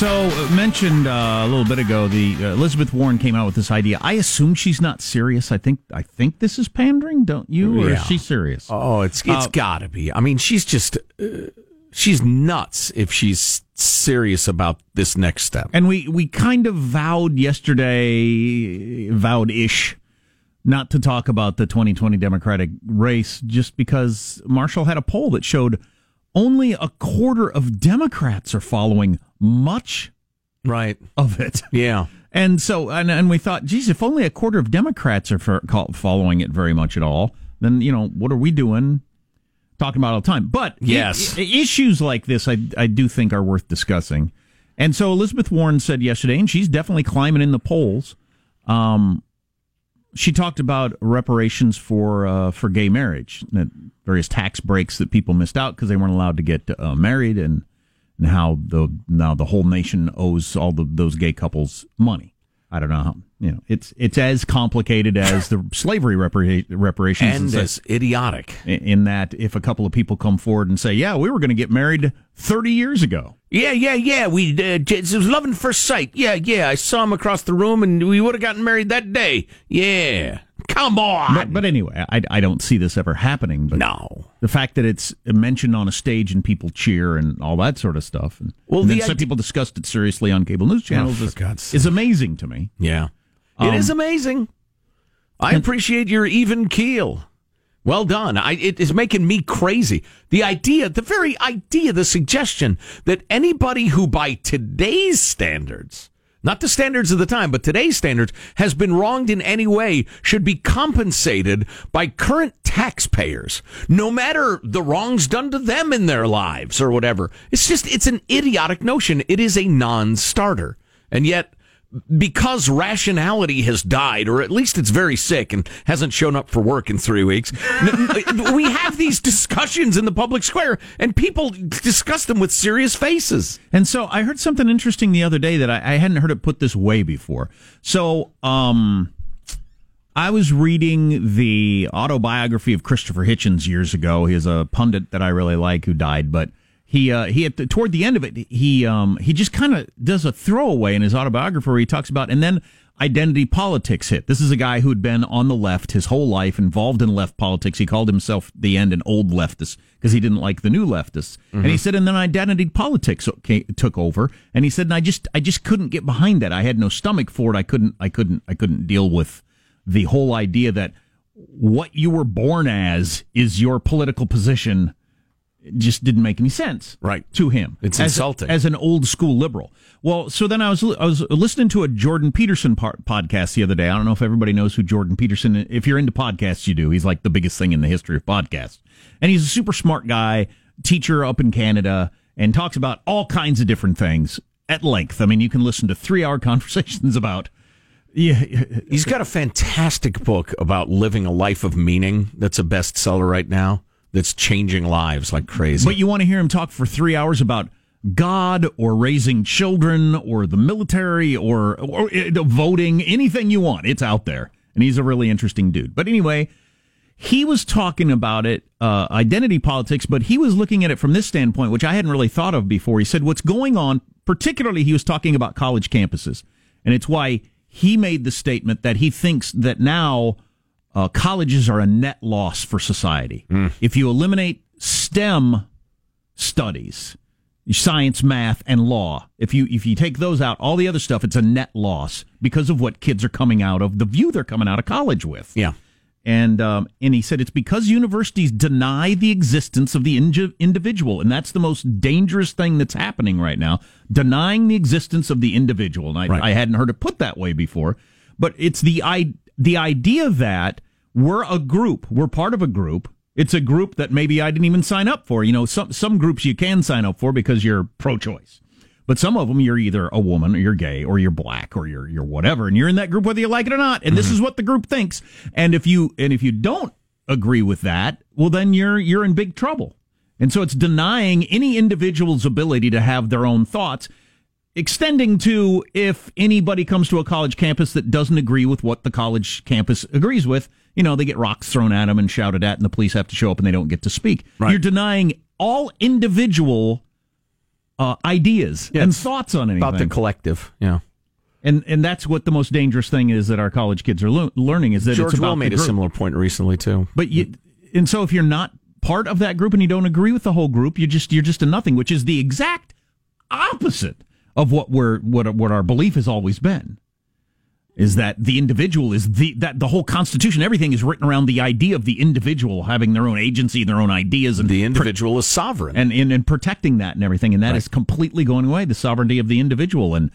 So mentioned uh, a little bit ago, the uh, Elizabeth Warren came out with this idea. I assume she's not serious. I think I think this is pandering, don't you? Or Yeah. is she serious? Oh, it's it's Uh, got to be. I mean, she's just uh, she's nuts if she's serious about this next step. And we we kind of vowed yesterday, vowed ish, not to talk about the 2020 Democratic race, just because Marshall had a poll that showed only a quarter of Democrats are following much Right. of it. Yeah. And so, and, and we thought, geez, if only a quarter of Democrats are for, call, following it very much at all, then, you know, what are we doing talking about all the time? But Yes. i- issues like this, I, I do think are worth discussing. And so Elizabeth Warren said yesterday, and she's definitely climbing in the polls. Um, she talked about reparations for uh, for gay marriage, various tax breaks that people missed out because they weren't allowed to get uh, married, and and how the now the whole nation owes all the, those gay couples money. I don't know how you know it's it's as complicated as the slavery repara- reparations And as idiotic. in that if a couple of people come forward and say, "Yeah, we were going to get married 30 years ago," Yeah, yeah, yeah. We uh, it was love at first sight. Yeah, yeah. I saw him across the room, and we would have gotten married that day. Yeah. Come on. but, but anyway, I, I don't see this ever happening. But no. the fact that it's mentioned on a stage and people cheer and all that sort of stuff, and, Well, and the some idea- people discussed it seriously on cable news oh, channels, for is, is amazing to me. Yeah. it um, is amazing. I appreciate your even keel. Well done. I, it is making me crazy. The idea, the very idea, the suggestion that anybody who, by today's standards, not the standards of the time, but today's standards, has been wronged in any way should be compensated by current taxpayers, no matter the wrongs done to them in their lives or whatever. It's just, it's an idiotic notion. It is a non starter. And yet, because rationality has died, or at least it's very sick and hasn't shown up for work in three weeks, we have these discussions in the public square, and people discuss them with serious faces. And so I heard something interesting the other day that I, I hadn't heard it put this way before. So, um, I was reading the autobiography of Christopher Hitchens years ago. He's a pundit that I really like who died, but he uh, he at the, toward the end of it he um, he just kind of does a throwaway in his autobiography where he talks about and then identity politics hit. This is a guy who'd been on the left his whole life, involved in left politics. He called himself the end an old leftist because he didn't like the new leftists. And he said, and then identity politics ca- took over. And he said, and I just I just couldn't get behind that. I had no stomach for it. I couldn't I couldn't I couldn't deal with the whole idea that what you were born as is your political position It just didn't make any sense Right. to him. It's as, insulting. as an old school liberal. Well so then i was i was listening to a jordan peterson par- podcast the other day. I don't know if everybody knows who jordan peterson is. if you're into podcasts you do. He's like the biggest thing in the history of podcasts. And he's a super smart guy teacher up in canada and talks about all kinds of different things at length. I mean you can listen to three hour conversations about yeah. He's got a fantastic book about living a life of meaning that's a bestseller right now that's changing lives like crazy. But you want to hear him talk for three hours about God or raising children or the military or, or uh, voting, anything you want. It's out there. And he's a really interesting dude. But anyway, he was talking about it, uh, identity politics, but he was looking at it from this standpoint, which I hadn't really thought of before. He said, What's going on, particularly, he was talking about college campuses. And it's why he made the statement that he thinks that now uh, colleges are a net loss for society. If you eliminate STEM studies, science, math, and law, if you if you take those out, all the other stuff, it's a net loss because of what kids are coming out of, the view they're coming out of college with. yeah. And um, and he said it's because universities deny the existence of the individual, and that's the most dangerous thing that's happening right now. Denying the existence of the individual, and I, Right. I hadn't heard it put that way before. But it's the i the idea that we're a group, we're part of a group. It's a group that maybe I didn't even sign up for. You know, some some groups you can sign up for because you're pro-choice. But some of them, you're either a woman or you're gay or you're black or you're you're whatever, and you're in that group whether you like it or not. And this mm-hmm. is what the group thinks. And if you and if you don't agree with that, well, then you're you're in big trouble. And so it's denying any individual's ability to have their own thoughts, extending to if anybody comes to a college campus that doesn't agree with what the college campus agrees with, you know, they get rocks thrown at them and shouted at, and the police have to show up and they don't get to speak. Right. You're denying all individual uh, ideas Yeah, and thoughts on anything. About the collective, yeah. and and that's what the most dangerous thing is that our college kids are lo- learning is that George it's about Will made a similar point recently too. But you, and so if you're not part of that group and you don't agree with the whole group, you just you're just a nothing, which is the exact opposite of what we're what what our belief has always been. Is that the individual is the that the whole Constitution, everything is written around the idea of the individual having their own agency, their own ideas, and The individual is sovereign. and, and and protecting that and everything, and that is completely going away. The sovereignty of the individual, and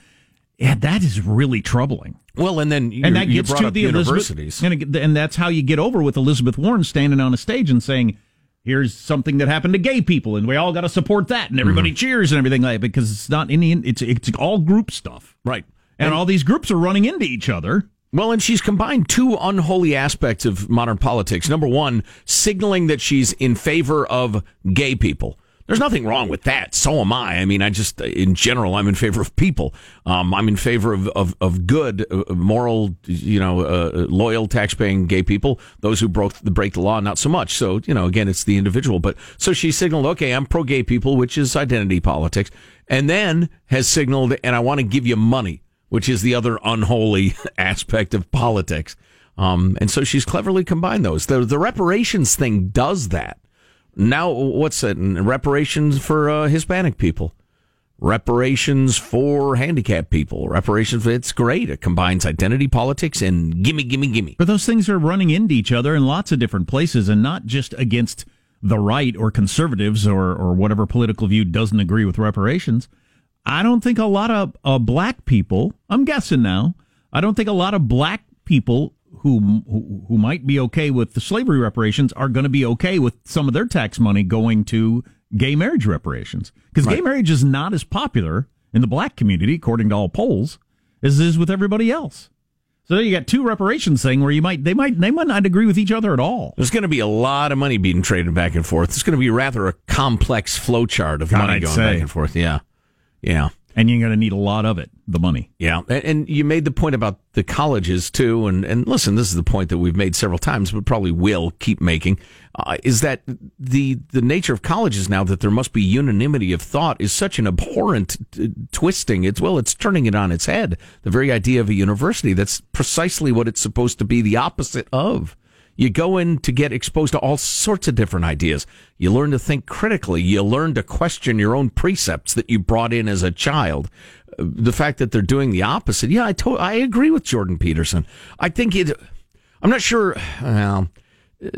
yeah, that is really troubling. well, and then you, and that gets to the universities. Elizabeth, and, and that's how you get over with Elizabeth Warren standing on a stage and saying, "Here's something that happened to gay people, and we all got to support that." And everybody Mm-hmm. cheers and everything like that because it's not any. It's it's all group stuff, right. And all these groups are running into each other. Well, and she's combined two unholy aspects of modern politics. Number one, signaling that she's in favor of gay people. There's nothing wrong with that. So am I. I mean, I just, in general, I'm in favor of people. Um, I'm in favor of, of, of good, uh, moral, you know, uh, loyal, tax-paying gay people. Those who broke the break the law, not so much. So, you know, again, it's the individual. But so she signaled, okay, I'm pro-gay people, which is identity politics, and then has signaled, and I want to give you money which is the other unholy aspect of politics. Um, and so she's cleverly combined those. The, the reparations thing does that. Now, what's that? Reparations for uh, Hispanic people, reparations for handicapped people, reparations. It's great. It combines identity politics and gimme, gimme, gimme. But those things are running into each other in lots of different places, and not just against the right or conservatives or or whatever political view doesn't agree with reparations. I don't think a lot of uh, black people. I'm guessing now. I don't think a lot of black people who who, who might be okay with the slavery reparations are going to be okay with some of their tax money going to gay marriage reparations because gay marriage is not as popular in the black community, according to all polls, as it is with everybody else. So you got two reparations thing where you might they might they might not agree with each other at all. There's going to be a lot of money being traded back and forth. It's going to be rather a complex flowchart of God, money I'd going say. back and forth. Yeah. Yeah. And you're going to need a lot of it, the money. Yeah, and, and you made the point about the colleges too, and and listen, this is the point that we've made several times, but probably will keep making, uh, is that the the nature of colleges now that there must be unanimity of thought is such an abhorrent uh, twisting. It's well, it's turning it on its head. The very idea of a university that's precisely what it's supposed to be the opposite of. You go in to get exposed to all sorts of different ideas. You learn to think critically. You learn to question your own precepts that you brought in as a child. The fact that they're doing the opposite. Yeah, I to- I agree with Jordan Peterson. I think it. I'm not sure. Well, uh,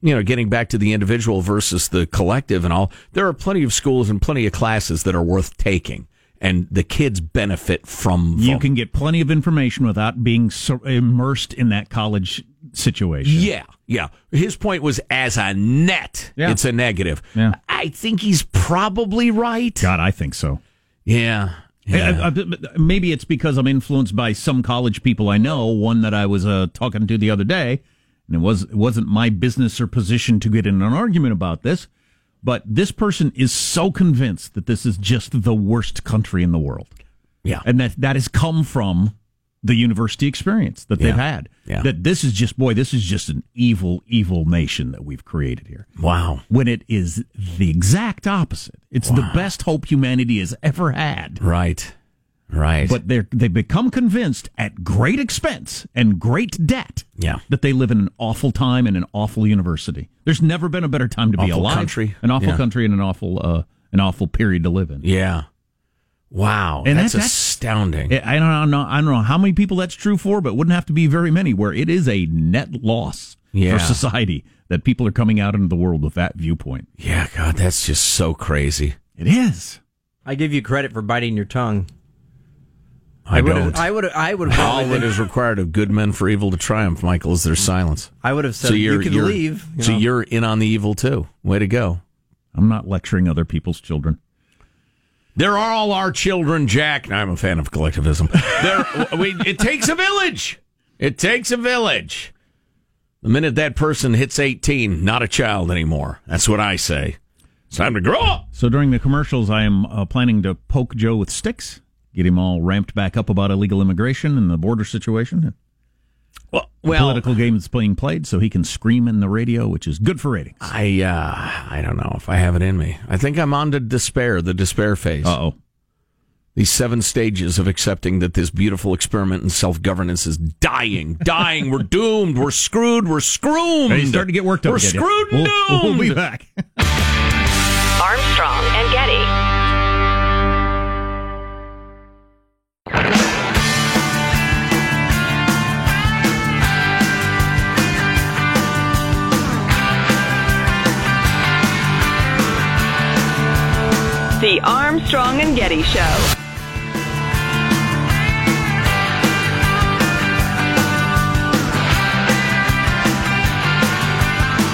you know, getting back to the individual versus the collective and all. There are plenty of schools and plenty of classes that are worth taking, and the kids benefit from. You them. can get plenty of information without being so immersed in that college situation. Yeah, yeah. His point was as a net, Yeah. it's a negative. Yeah. I think he's probably right. God, I think so. Yeah. yeah. I- I- maybe it's because I'm influenced by some college people I know. One that I was uh, talking to the other day, and it was it wasn't my business or position to get in an argument about this. But this person is so convinced that this is just the worst country in the world, yeah. and that that has come from the university experience that they've Yeah. had. Yeah. That this is just boy, this is just an evil, evil nation that we've created here. wow. When it is the exact opposite. It's the best hope humanity has ever had. Right. Right. But they're they become convinced at great expense and great debt Yeah. that they live in an awful time and an awful university. There's never been a better time to be alive. country. An awful Yeah. country and an awful uh, an awful period to live in. yeah. Wow. And that's, that's- astounding. I don't know I don't know how many people that's true for, but it wouldn't have to be very many where it is a net loss Yeah. for society that people are coming out into the world with that viewpoint. yeah, God, that's just so crazy. It is. I give you credit for biting your tongue. I, would don't. I would. I would. All that is required of good men for evil to triumph, Michael, is their silence. I would have said So you you're, can you're leave. you so know. you're in on the evil too. Way to go. I'm not lecturing other people's children. They're all our children, Jack. And I'm a fan of collectivism. We, it takes a village. It takes a village. The minute that person hits 18, not a child anymore. That's what I say. It's time to grow up. So during the commercials, I am uh, planning to poke Joe with sticks, get him all ramped back up about illegal immigration and the border situation. Well, political game that's being played, so he can scream in the radio, which is good for ratings. I uh, I don't know if I have it in me. I think I'm on to despair, the despair phase. Uh oh. These seven stages of accepting that this beautiful experiment in self governance is dying, dying. We're doomed. We're screwed. We're screwed. Hey, starting to get worked up. We're again, yeah. screwed and We'll, we'll be back. Armstrong And Getty Show.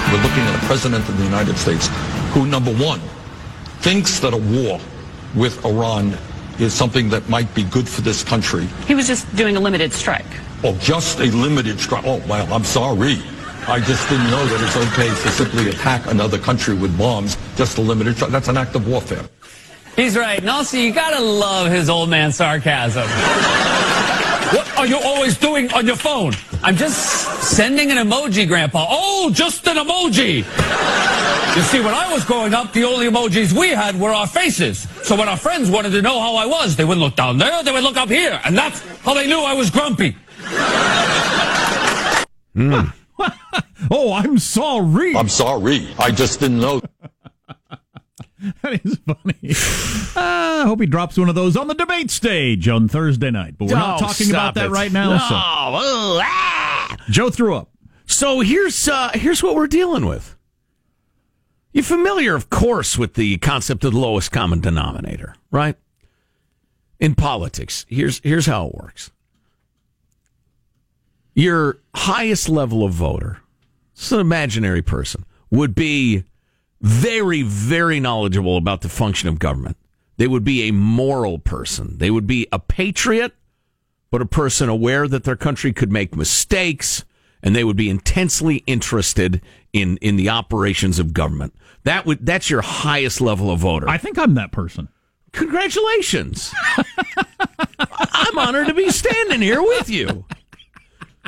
We're looking at a president of the United States who, number one, thinks that a war with Iran is something that might be good for this country. He was just doing a limited strike. Oh, just a limited strike. Oh, well, I'm sorry. I just didn't know that it's okay to simply attack another country with bombs, just a limited strike. That's an act of warfare. He's right. And also, you gotta love his old man sarcasm. what are you always doing on your phone? I'm just sending an emoji, Grandpa. Oh, just an emoji. You see, when I was growing up, the only emojis we had were our faces. So when our friends wanted to know how I was, they wouldn't look down there, they would look up here. And that's how they knew I was grumpy. Hmm. Oh, I'm sorry. I'm sorry. I just didn't know. That is funny. Uh, I hope he drops one of those on the debate stage on Thursday night. But we're not Oh, talking about that it. right now. No. So. Oh, ah. Joe threw up. So here's uh, here's what we're dealing with. You're familiar, of course, with the concept of the lowest common denominator, right? In politics, here's here's how it works. Your highest level of voter, it's an imaginary person, would be very, very knowledgeable about the function of government. They would be a moral person. They would be a patriot, but a person aware that their country could make mistakes and they would be intensely interested in, in the operations of government. That would that's your highest level of voter. I think I'm that person. Congratulations. I'm honored to be standing here with you.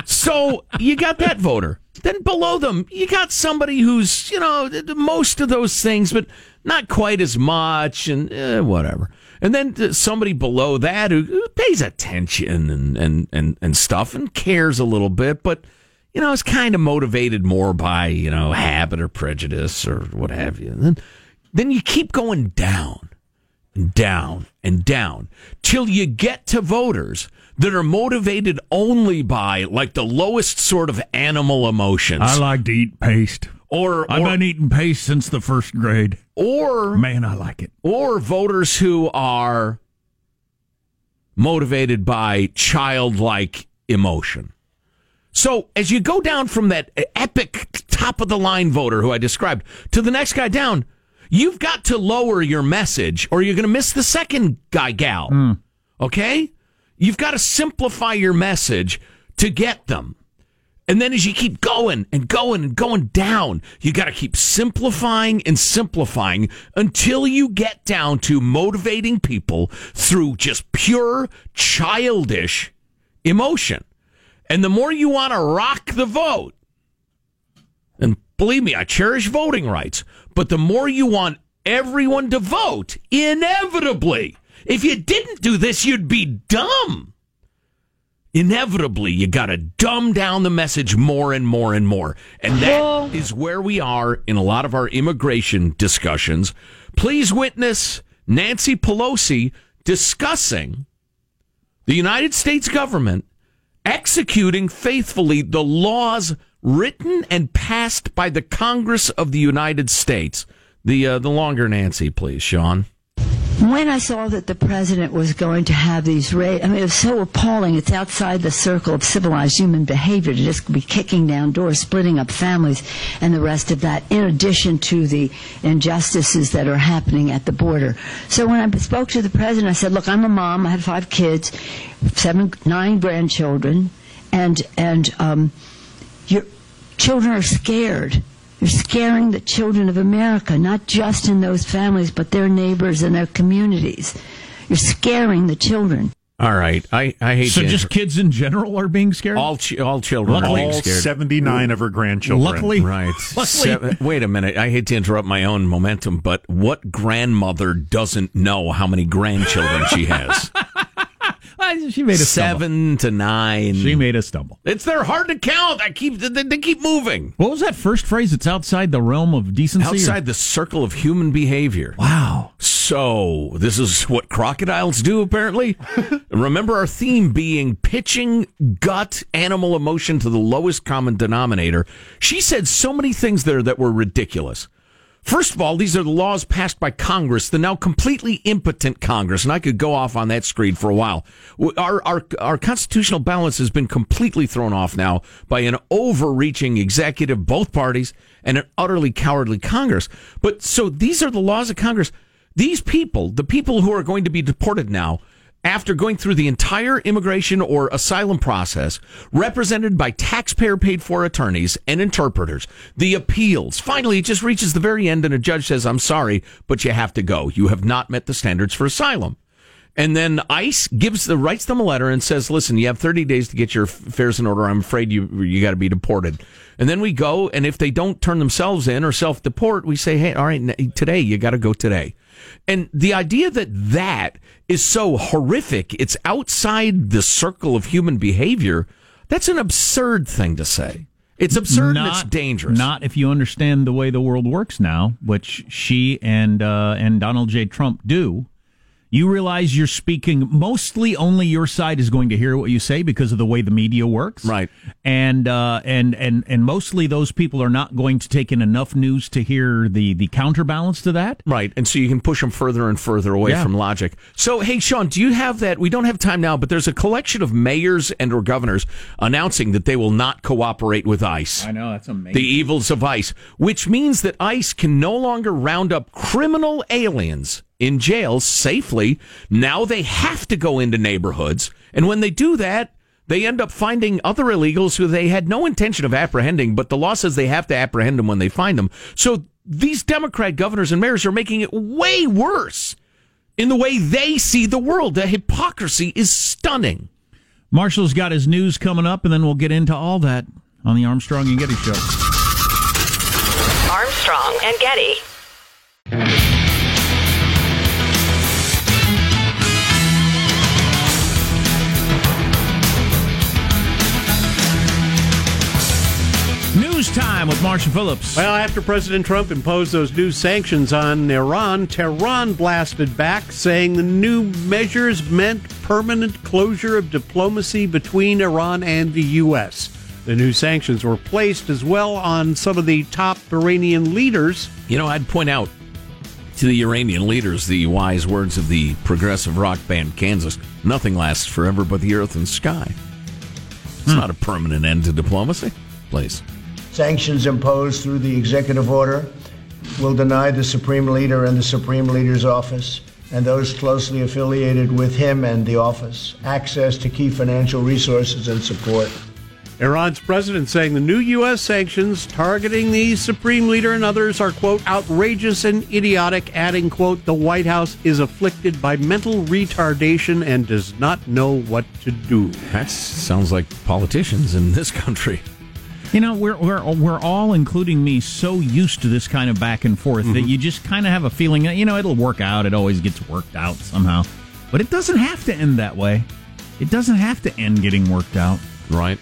So you got that voter. Then below them, you got somebody who's, you know, most of those things, but not quite as much and eh, whatever. And then somebody below that who, who pays attention and, and, and, and stuff and cares a little bit, but, you know, is kind of motivated more by, you know, habit or prejudice or what have you. And then, then you keep going down and down and down till you get to voters that are motivated only by like the lowest sort of animal emotions I like to eat paste. or I've or, been eating paste since the first grade. or Man, I like it. or voters who are motivated by childlike emotion. So as you go down from that epic top of the line voter who I described to the next guy down, you've got to lower your message or you're going to miss the second guy gal. Hmm. Okay? You've got to simplify your message to get them. And then as you keep going and going and going down, you got to keep simplifying and simplifying until you get down to motivating people through just pure childish emotion. And the more you want to rock the vote, and believe me, I cherish voting rights, but the more you want everyone to vote, inevitably, if you didn't do this, you'd be dumb inevitably you got to dumb down the message more and more and more. And that is where we are in a lot of our immigration discussions. Please witness Nancy Pelosi discussing the United States government executing faithfully the laws written and passed by the Congress of the United States. The uh, the longer Nancy, please, Sean. When I saw that the president was going to have these ra I mean, it was so appalling. It's outside the circle of civilized human behavior to just be kicking down doors, splitting up families, and the rest of that, in addition to the injustices that are happening at the border. So when I spoke to the president, I said, look, I'm a mom. I have five kids, seven, nine grandchildren, and, and, um, your children are scared. You're scaring the children of America, not just in those families, but their neighbors and their communities. You're scaring the children. All right, I I hate So to just inter- kids in general are being scared. all chi- all children are being All scared. 79 of her grandchildren. Luckily, Right. Luckily, Seven- wait a minute. I hate to interrupt my own momentum, but what grandmother doesn't know how many grandchildren she has? She made a stumble. Seven to nine. She made a stumble. It's they're hard to count. I keep they, they keep moving What was that first phrase? It's outside the realm of decency. or- outside the circle of human behavior. Wow. So this is what crocodiles do, apparently. Remember our theme being pitching gut animal emotion to the lowest common denominator. She said so many things there that were ridiculous. First of all, these are the laws passed by Congress, the now completely impotent Congress, and I could go off on that screed for a while. Our, our, our constitutional balance has been completely thrown off now by an overreaching executive, both parties, and an utterly cowardly Congress. But so these are the laws of Congress. These people, the people who are going to be deported now, after going through the entire immigration or asylum process, represented by taxpayer paid for attorneys and interpreters, the appeals. Finally, it just reaches the very end and a judge says, I'm sorry, but you have to go. You have not met the standards for asylum. And then ICE gives the writes them a letter and says, "Listen, you have 30 days to get your affairs in order. I'm afraid you you got to be deported." And then we go, and if they don't turn themselves in or self deport, we say, "Hey, all right, today you got to go today." And the idea that that is so horrific, it's outside the circle of human behavior. That's an absurd thing to say. It's absurd and it's dangerous. Not if you understand the way the world works now, which she and uh, and Donald J. Trump do. You realize you're speaking mostly only your side is going to hear what you say because of the way the media works, Right. And uh, and and and mostly those people are not going to take in enough news to hear the the counterbalance to that. Right. And so you can push them further and further away Yeah. from logic. So, hey, Sean, do you have that? We don't have time now, but there's a collection of mayors and or governors announcing that they will not cooperate with ICE. I know that's amazing. The evils of ICE, which means that ICE can no longer round up criminal aliens in jails safely. Now they have to go into neighborhoods. And when they do that, they end up finding other illegals who they had no intention of apprehending, but the law says they have to apprehend them when they find them. So these Democrat governors and mayors are making it way worse in the way they see the world. The hypocrisy is stunning. Marshall's got his news coming up, and then we'll get into all that on the Armstrong and Getty show. Armstrong and Getty. Time with Marshall Phillips. Well, after President Trump imposed those new sanctions on Iran, Tehran blasted back, saying the new measures meant permanent closure of diplomacy between Iran and the U.S. The new sanctions were placed as well on some of the top Iranian leaders. You know, I'd point out to the Iranian leaders the wise words of the progressive rock band Kansas nothing lasts forever but the earth and sky. It's hmm. not a permanent end to diplomacy. Please. Sanctions imposed through the executive order will deny the Supreme Leader and the Supreme Leader's office and those closely affiliated with him and the office access to key financial resources and support. Iran's president saying the new U.S. sanctions targeting the Supreme Leader and others are, quote, outrageous and idiotic, adding, quote, the White House is afflicted by mental retardation and does not know what to do. That sounds like politicians in this country. You know, we're we're we're all, including me, so used to this kind of back and forth that mm-hmm. you just kind of have a feeling that you know it'll work out. It always gets worked out somehow, but it doesn't have to end that way. It doesn't have to end getting worked out. Right.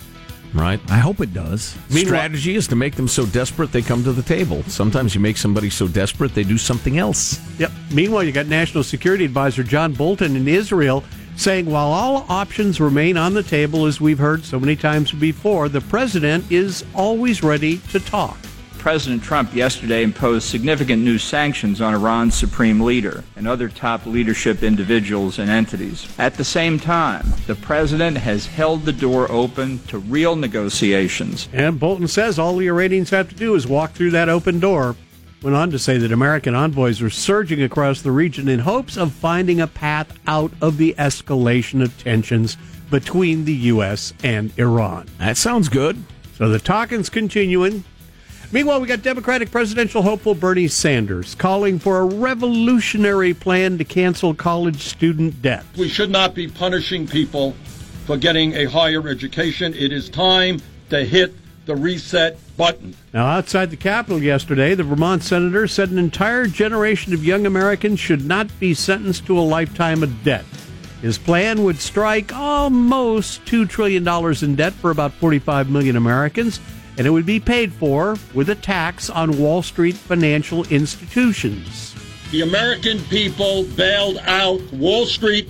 Right. I hope it does. Strategy is to make them so desperate they come to the table. Sometimes you make somebody so desperate they do something else. Yep. Meanwhile, you got National Security Advisor John Bolton in Israel saying while all options remain on the table, as we've heard so many times before, the president is always ready to talk. President Trump yesterday imposed significant new sanctions on Iran's supreme leader and other top leadership individuals and entities. At the same time, the president has held the door open to real negotiations. And Bolton says all the Iranians have to do is walk through that open door. Went on to say that American envoys are surging across the region in hopes of finding a path out of the escalation of tensions between the U.S. and Iran. That sounds good. So the talking's continuing. Meanwhile, we got Democratic presidential hopeful Bernie Sanders calling for a revolutionary plan to cancel college student debt. We should not be punishing people for getting a higher education. It is time to hit the reset button. Now, outside the Capitol yesterday, the Vermont senator said an entire generation of young Americans should not be sentenced to a lifetime of debt. His plan would strike almost $2 trillion in debt for about 45 million Americans, and it would be paid for with a tax on Wall Street financial institutions. The American people bailed out Wall Street.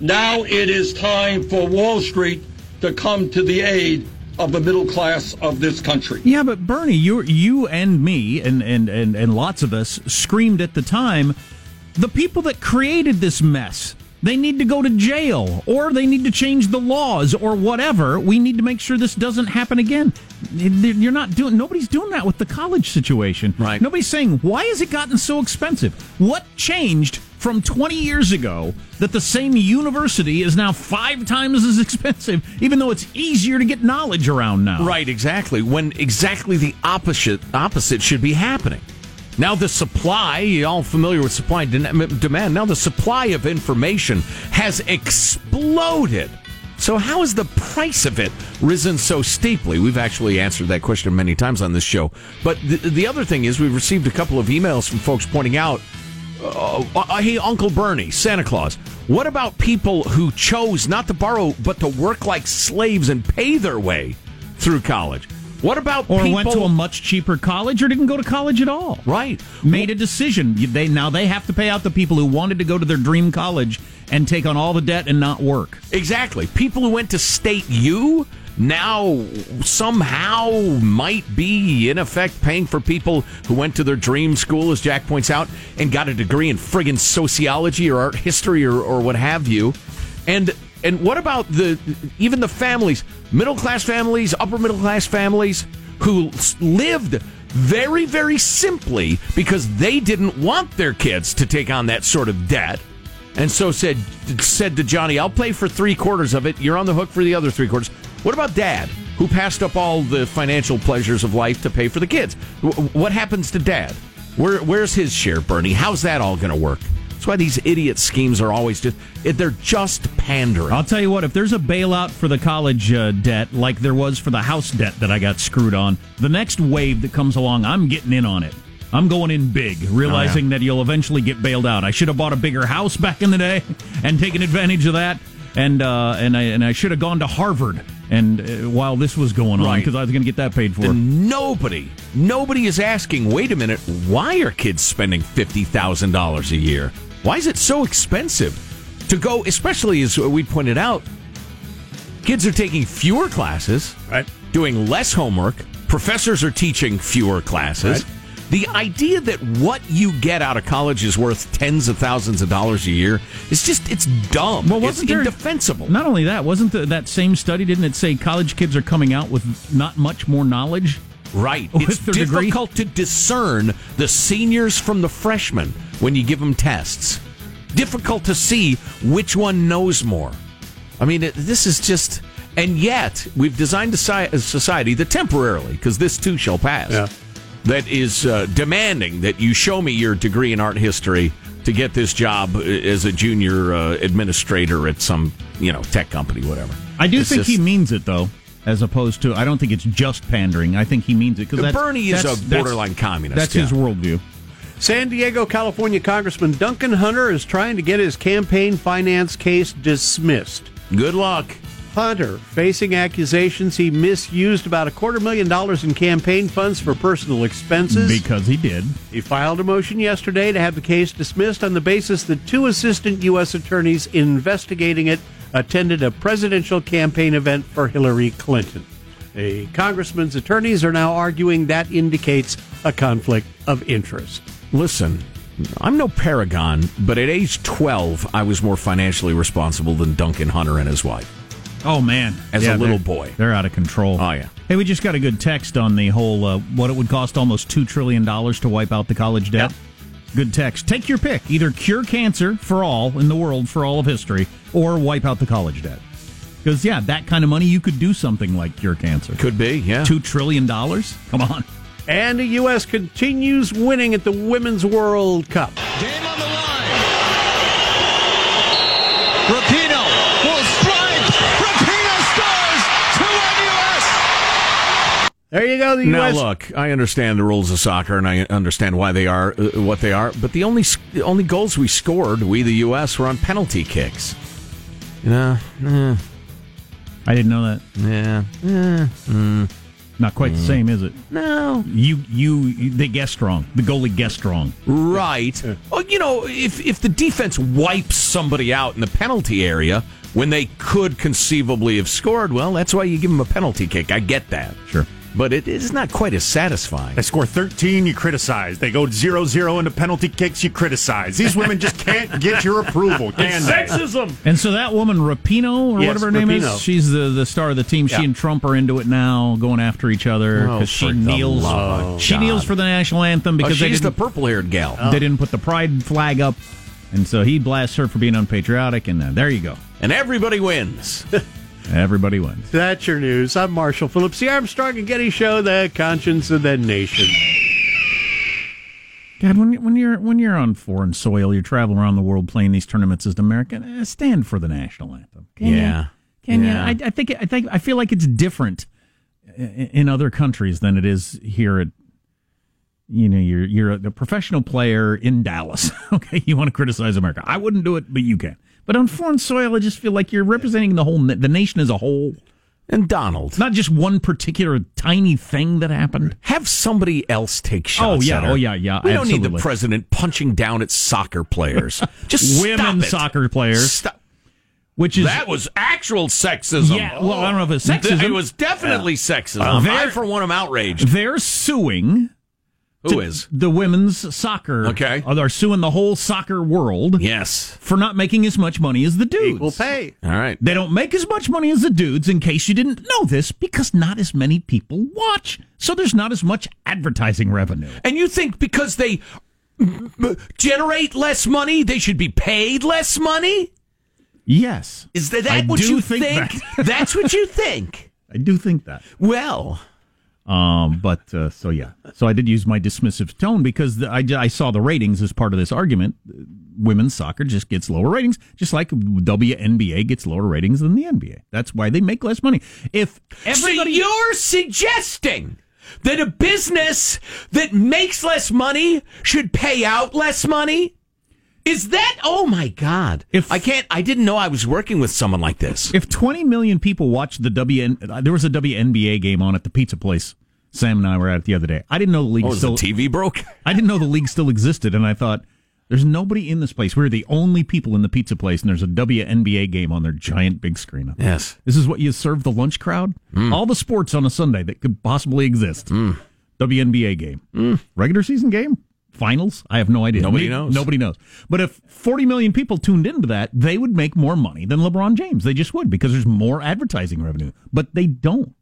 Now it is time for Wall Street to come to the aid of the middle class of this country. Yeah, but Bernie, you you and me and, and, and, and lots of us screamed at the time, the people that created this mess, they need to go to jail or they need to change the laws or whatever. We need to make sure this doesn't happen again. You're not doing nobody's doing that with the college situation. Right. Nobody's saying, "Why has it gotten so expensive?" What changed from 20 years ago that the same university is now 5 times as expensive even though it's easier to get knowledge around now? Right, exactly. When exactly the opposite opposite should be happening. Now the supply, you all familiar with supply and demand. Now the supply of information has exploded. So how has the price of it risen so steeply? We've actually answered that question many times on this show. But the other thing is we've received a couple of emails from folks pointing out, uh, uh, hey, Uncle Bernie, Santa Claus, what about people who chose not to borrow but to work like slaves and pay their way through college? What about or people went to a much cheaper college or didn't go to college at all? Right. Made a decision. They now they have to pay out the people who wanted to go to their dream college and take on all the debt and not work. Exactly. People who went to state U now somehow might be in effect paying for people who went to their dream school, as Jack points out, and got a degree in friggin' sociology or art history or, or what have you. And and what about the even the families, middle class families, upper middle class families who lived very very simply because they didn't want their kids to take on that sort of debt. And so said said to Johnny, "I'll pay for 3 quarters of it. You're on the hook for the other 3 quarters." What about dad who passed up all the financial pleasures of life to pay for the kids? What happens to dad? Where, where's his share, Bernie? How's that all going to work? That's why these idiot schemes are always just, they're just pandering. I'll tell you what, if there's a bailout for the college uh, debt like there was for the house debt that I got screwed on, the next wave that comes along, I'm getting in on it. I'm going in big, realizing oh, yeah. that you'll eventually get bailed out. I should have bought a bigger house back in the day and taken advantage of that. And uh, and I and I should have gone to Harvard and uh, while this was going on because right. I was going to get that paid for. And nobody, nobody is asking. Wait a minute, why are kids spending fifty thousand dollars a year? Why is it so expensive to go? Especially as we pointed out, kids are taking fewer classes, right? Doing less homework. Professors are teaching fewer classes. Right. The idea that what you get out of college is worth tens of thousands of dollars a year is just, it's dumb. Well, wasn't it's there, indefensible. Not only that, wasn't the, that same study, didn't it say college kids are coming out with not much more knowledge? Right. It's difficult degree? to discern the seniors from the freshmen when you give them tests. Difficult to see which one knows more. I mean, it, this is just. And yet, we've designed a society that temporarily, because this too shall pass, yeah that is uh, demanding that you show me your degree in art history to get this job as a junior uh, administrator at some you know tech company, whatever. I do it's think just, he means it though, as opposed to I don't think it's just pandering. I think he means it because Bernie is a borderline that's, communist. That's yeah. his worldview. San Diego, California Congressman Duncan Hunter is trying to get his campaign finance case dismissed. Good luck. Hunter facing accusations he misused about a quarter million dollars in campaign funds for personal expenses. Because he did. He filed a motion yesterday to have the case dismissed on the basis that two assistant U.S. attorneys investigating it attended a presidential campaign event for Hillary Clinton. A congressman's attorneys are now arguing that indicates a conflict of interest. Listen, I'm no paragon, but at age 12, I was more financially responsible than Duncan Hunter and his wife. Oh man, as yeah, a little boy, they're out of control. Oh yeah. Hey, we just got a good text on the whole uh, what it would cost almost two trillion dollars to wipe out the college debt. Good text. Take your pick. Either cure cancer for all in the world for all of history, or wipe out the college debt. Because yeah, that kind of money you could do something like cure cancer. Could be. Yeah. Two trillion dollars. Come on. And the U.S. continues winning at the Women's World Cup. Game on the line. Rapinoe will strike. Rapinoe scores. Two-one U.S. There you go. The Now, U.S. look, I understand the rules of soccer, and I understand why they are uh, what they are. But the only the only goals we scored, we the U.S., were on penalty kicks. You know, eh, I didn't know that. yeah, eh, mm, Not quite the same, is it? no, You, you, you, they guessed wrong. The goalie guessed wrong. right. Well, you know, if if the defense wipes somebody out in the penalty area when they could conceivably have scored, well, that's why you give them a penalty kick. I get that, Sure. But it is not quite as satisfying. They score 13, you criticize. They go 0 0 into penalty kicks, you criticize. These women just can't get your approval, can they? Sexism. And so that woman, Rapinoe, or Yes, whatever her name is, she's the, the star of the team. She and Trump are into it now, going after each other Oh, because she for the kneels. love of she God. kneels for the national anthem Oh, because they she's the didn't, purple-haired gal. they didn't put the pride flag up, and so he blasts her for being unpatriotic. And uh, there you go, and everybody wins. everybody wins. That's your news. I'm Marshall Phillips, the Armstrong and Getty Show, the conscience of the nation. God, when when you're when you're on foreign soil, you're traveling around the world playing these tournaments as an American. eh, Stand for the national anthem. Can you? Yeah. Can Yeah. you? I, I think I think I feel like it's different in other countries than it is here at. You know, you're you're a professional player in Dallas. okay, you want to criticize America. I wouldn't do it, but you can. But on foreign soil, I just feel like you're representing the whole the nation as a whole, And Donald, not just one particular tiny thing that happened. have somebody else take shots. Oh, yeah. at her. Oh, yeah, yeah, We don't need the president punching down at soccer players. Just Women stop it. soccer players, Stop. which is That was actual sexism. Yeah, well, I don't know if it's sexism. It was definitely sexism. Uh, I, for one, am outraged. they're suing Who is? the women's soccer. Okay. Uh, They're suing the whole soccer world Yes. for not making as much money as the dudes. Equal pay. All right. They don't make as much money as the dudes, in case you didn't know this, because not as many people watch. So there's not as much advertising revenue. And you think because they m- generate less money, they should be paid less money? Yes. Is that, that what you think think? that. That's what you think. I do think that. Well, Um, but uh, so yeah, so I did use my dismissive tone because the, I, I saw the ratings as part of this argument. Women's soccer just gets lower ratings, just like WNBA gets lower ratings than the NBA. That's why they make less money. If everybody, so you're suggesting that a business that makes less money should pay out less money? Is that? Oh my God! If- I can't, I didn't know I was working with someone like this. if 20 million people watched the WN, uh, there was a WNBA game on at the pizza place. Sam and I were at it the other day. I didn't know the league Oh, is the still. TV broke? I didn't know the league still existed, and I thought there's nobody in this place. We're the only people in the pizza place, and there's a WNBA game on their giant big screen. Yes. This is what you serve the lunch crowd? Hmm. All the sports on a Sunday that could possibly exist. Hmm. WNBA game. Hmm. Regular season game? Finals? I have no idea. Nobody knows. Nobody knows. But if 40 million people tuned into that, they would make more money than LeBron James. They just would because there's more advertising revenue. But they don't.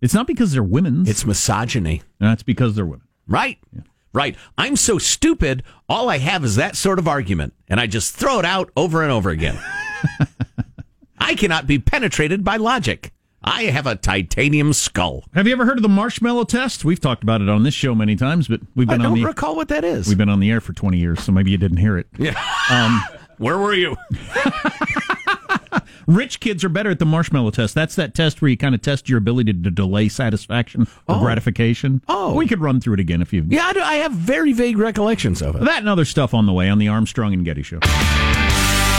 It's not because they're women. It's misogyny. That's because they're women. Right. Right. I'm so stupid, all I have is that sort of argument, and I just throw it out over and over again. I cannot be penetrated by logic. I have a titanium skull. Have you ever heard of the marshmallow test? We've talked about it on this show many times, but we've I been on don't the recall what that is. we've been on the air for 20 years, so maybe you didn't hear it. Yeah. Um, Where were you? Rich kids are better at the marshmallow test. That's that test where you kind of test your ability to delay satisfaction or Oh. gratification. Oh. we could run through it again if you. Yeah, I, do, I have very vague recollections of it. That and other stuff on the way on the Armstrong and Getty show.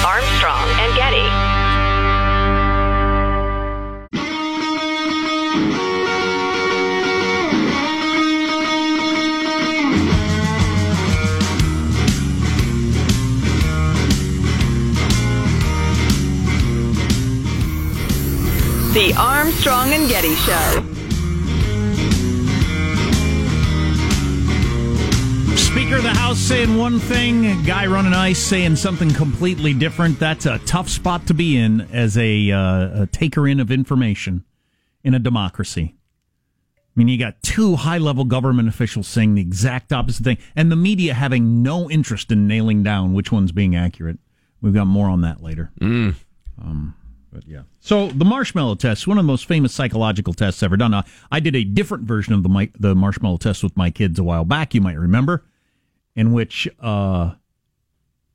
Armstrong The Armstrong and Getty Show. Speaker of the House saying one thing, guy running ICE saying something completely different. That's a tough spot to be in as a, uh, a taker in of information in a democracy. I mean, you got two high level government officials saying the exact opposite thing, and the media having no interest in nailing down which one's being accurate. We've got more on that later. Um, But yeah. So the marshmallow test, one of the most famous psychological tests ever done. Now, I did a different version of the mi- the marshmallow test with my kids a while back. You might remember, in which uh,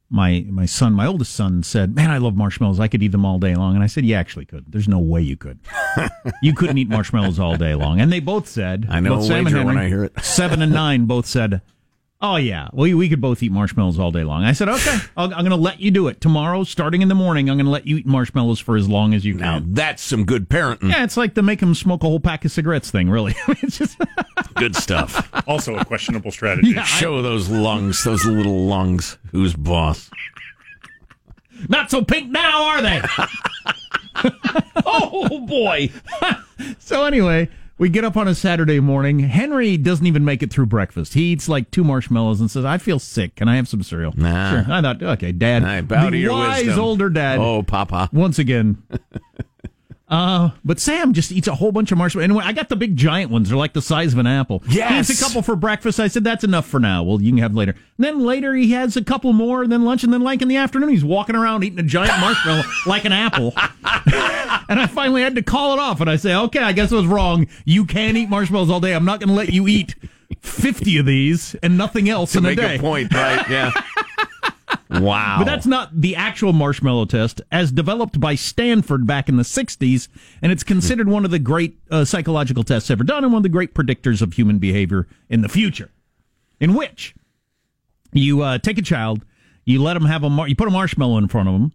my my son, my oldest son, said, "Man, I love marshmallows. I could eat them all day long." And I said, "You actually could. There's no way you could. you couldn't eat marshmallows all day long." And they both said, I know both Sam and wager when I hear it. seven and nine both said, "Oh yeah, we we could both eat marshmallows all day long." I said, "Okay, I'll, I'm going to let you do it tomorrow, starting in the morning. I'm going to let you eat marshmallows for as long as you Now can." that's some good parenting. Yeah, it's like the make them smoke a whole pack of cigarettes thing. Really, it's just Good stuff. Also a questionable strategy. Yeah, I- Show those lungs, those little lungs. Who's boss? not so pink now, are they? Oh boy! so anyway, we get up on a Saturday morning. Henry doesn't even make it through breakfast. He eats like two marshmallows and says, "I feel sick. Can I have some cereal?" Nah. Sure. I thought, okay, Dad, I bow the to your wise wisdom. older dad. Oh, Papa. once again. Uh, but Sam just eats a whole bunch of marshmallows. And I got the big giant ones. They're like the size of an apple. Yes. He eats a couple for breakfast. I said, that's enough for now. Well, you can have them later. And then later he has a couple more, and then lunch, and then like in the afternoon, he's walking around eating a giant marshmallow like an apple. and I finally had to call it off. And I say, okay, I guess I was wrong. You can eat marshmallows all day. I'm not going to let you eat 50 of these and nothing else To in a make day. a point, right? Yeah. wow. But that's not the actual marshmallow test, as developed by Stanford back in the 60s, and it's considered one of the great uh, psychological tests ever done and one of the great predictors of human behavior in the future. In which you uh, take a child, you let them have a, mar- you put a marshmallow in front of them,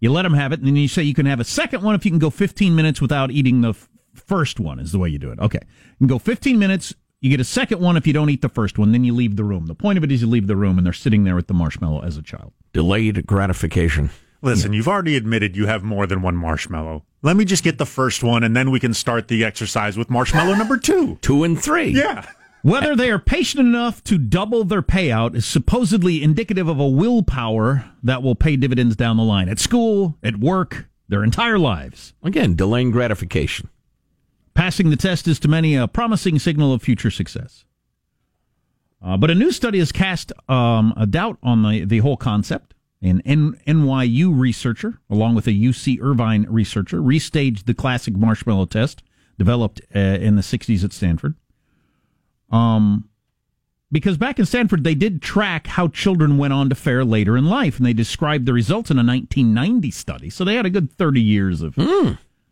you let them have it, and then you say you can have a second one if you can go 15 minutes without eating the f- first one, is the way you do it. Okay. You can go 15 minutes. You get a second one if you don't eat the first one, then you leave the room. The point of it is you leave the room and they're sitting there with the marshmallow as a child. delayed gratification. Listen, you've already admitted you have more than one marshmallow. Let me just get the first one, and then we can start the exercise with marshmallow number two. Two and three. Yeah. Whether they are patient enough to double their payout is supposedly indicative of a willpower that will pay dividends down the line at school, at work, their entire lives. Again, delaying gratification. Passing the test is to many a promising signal of future success. Uh, but a new study has cast um, a doubt on the, the whole concept. An NYU researcher, along with a UC Irvine researcher, restaged the classic marshmallow test developed uh, in the 60s at Stanford. Um, because back in Stanford, they did track how children went on to fare later in life, and they described the results in a 1990 study. So they had a good 30 years of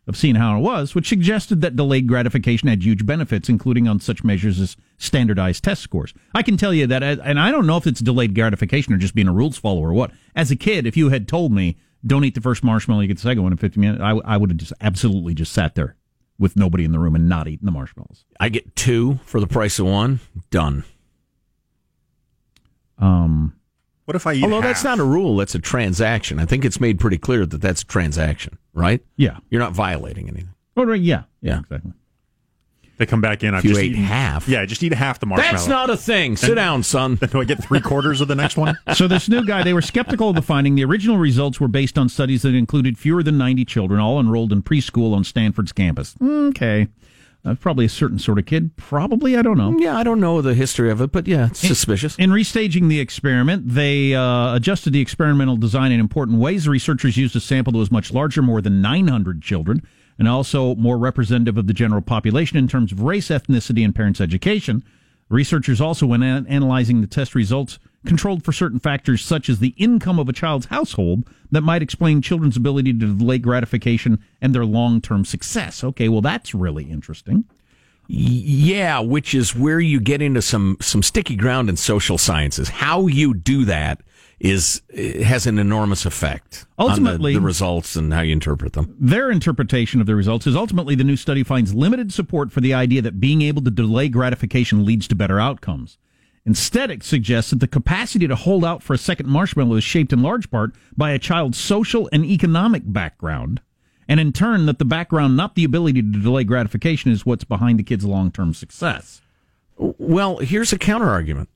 of seeing how it was, which suggested that delayed gratification had huge benefits, including on such measures as standardized test scores. I can tell you that, as- and I don't know if it's delayed gratification or just being a rules follower or what. As a kid, if you had told me, don't eat the first marshmallow, you get the second one in 50 minutes, I, I would have just absolutely just sat there with nobody in the room and not eaten the marshmallows. I get two for the price of one. Done. Um, What if I eat Although half? that's not a rule, that's a transaction. I think it's made pretty clear that that's a transaction, right? Yeah. You're not violating anything. oh, right, yeah. Yeah. Exactly. They come back in. I've just ate eaten half. Yeah, just eat half the marshmallow. That's not a thing. Sit down, son. Then do I get three quarters of the next one? So this new guy, they were skeptical of the finding. The original results were based on studies that included fewer than 90 children, all enrolled in preschool on Stanford's campus. Mm, okay. Uh, probably a certain sort of kid. Probably, I don't know. Yeah, I don't know the history of it, but yeah, it's suspicious. In restaging the experiment, they uh, adjusted the experimental design in important ways. The researchers used a sample that was much larger, more than 900 children, and also more representative of the general population in terms of race, ethnicity, and parents' education. Researchers also, when an- analyzing the test results, controlled for certain factors such as the income of a child's household that might explain children's ability to delay gratification and their long-term success. Okay, well, that's really interesting. Yeah, which is where you get into some some sticky ground in social sciences. How you do that is eh, has an enormous effect Ultimately- on the, the results and how you interpret them. Their interpretation of the results is ultimately the new study finds limited support for the idea that being able to delay gratification leads to better outcomes. Instead, it suggests that the capacity to hold out for a second marshmallow is shaped in large part by a child's social and economic background, and in turn, that the background, not the ability to delay gratification, is what's behind the kid's long term success. Well, here's a counter argument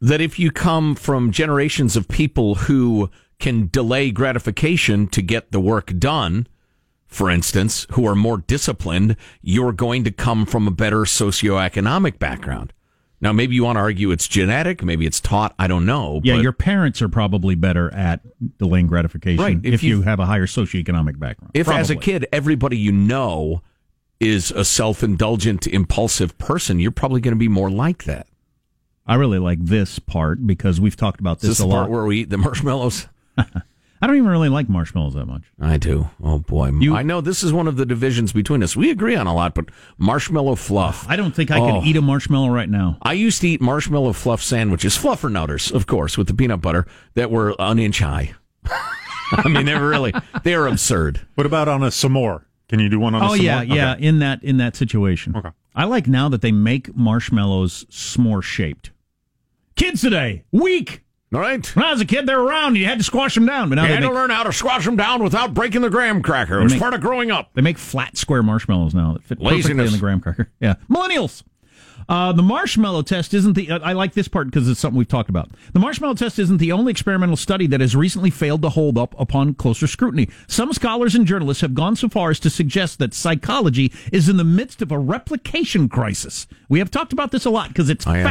that if you come from generations of people who can delay gratification to get the work done, for instance, who are more disciplined, you're going to come from a better socioeconomic background. Now, maybe you want to argue it's genetic, maybe it's taught. I don't know. Yeah, but- your parents are probably better at delaying gratification Right, if, if you have a higher socioeconomic background. If as a kid everybody you know is a self-indulgent, impulsive person, you're probably going to be more like that. I really like this part because we've talked about Is this, this a the lot. part where we eat the marshmallows? I don't even really like marshmallows that much. I do. Oh boy, I know this is one of the divisions between us. We agree on a lot, but marshmallow fluff. I don't think I Oh. could eat a marshmallow right now. I used to eat marshmallow fluff sandwiches, fluffernutters, of course, with the peanut butter that were an inch high. I mean, they were really they're absurd. What about on a s'more? Can you do one on a Oh s'more? yeah, yeah. In that in that situation, Okay. I like now that they make marshmallows s'more shaped. Kids today, weak. All right. When I was a kid, they were round. and You had to squash them down. But now You they had make, to learn how to squash them down without breaking the graham cracker. It was make- part of growing up. they make flat square marshmallows now that fit perfectly in the graham cracker. Yeah, millennials. Uh, the marshmallow test isn't the. I like this part because it's something we've talked about. The marshmallow test isn't the only experimental study that has recently failed to hold up upon closer scrutiny. Some scholars and journalists have gone so far as to suggest that psychology is in the midst of a replication crisis. We have talked about this a lot because it's I am.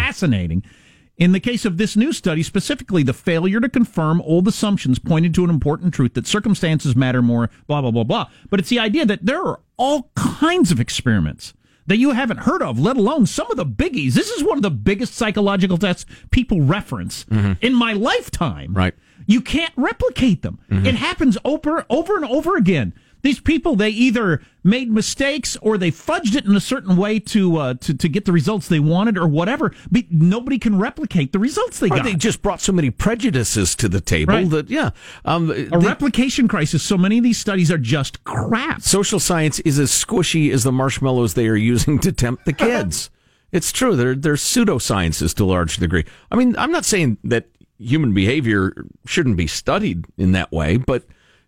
In the case of this new study, specifically the failure to confirm old assumptions pointed to an important truth that circumstances matter more, blah, blah, blah, blah. But it's the idea that there are all kinds of experiments that you haven't heard of, let alone some of the biggies. This is one of the biggest psychological tests people reference mm-hmm. in my lifetime. Right. You can't replicate them. Mm-hmm. It happens over, over and over again. These people, they either made mistakes or they fudged it in a certain way to uh, to, to get the results they wanted or whatever. But nobody can replicate the results they Or got. they just brought so many prejudices to the table Right. that yeah, um, a the- replication crisis. So many of these studies are just crap. social science is as squishy as the marshmallows they are using to tempt the kids. it's true. They're they're pseudosciences to a large degree. I mean, I'm not saying that human behavior shouldn't be studied in that way, but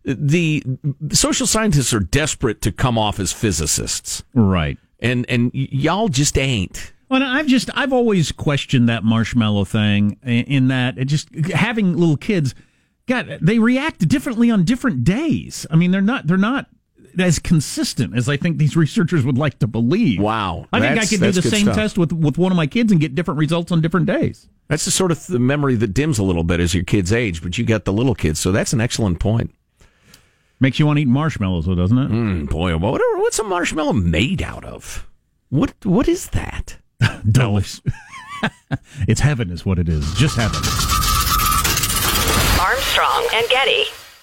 the social scientists are desperate to come off as physicists, Right. and and y'all just ain't. Well, I've just I've always questioned that marshmallow thing in that it just having little kids, God, they react differently on different days. I mean, they're not they're not as consistent as I think these researchers would like to believe. Wow, I think I could do the same stuff. test with with one of my kids and get different results on different days. That's the sort of th- memory that dims a little bit as your kids age, but you got the little kids, so that's an excellent point. Makes you want to eat marshmallows, though, doesn't it? Mm, boy, what, what's a marshmallow made out of? What what is that? Delicious. it's heaven, is what it is. Just heaven. Armstrong and Getty.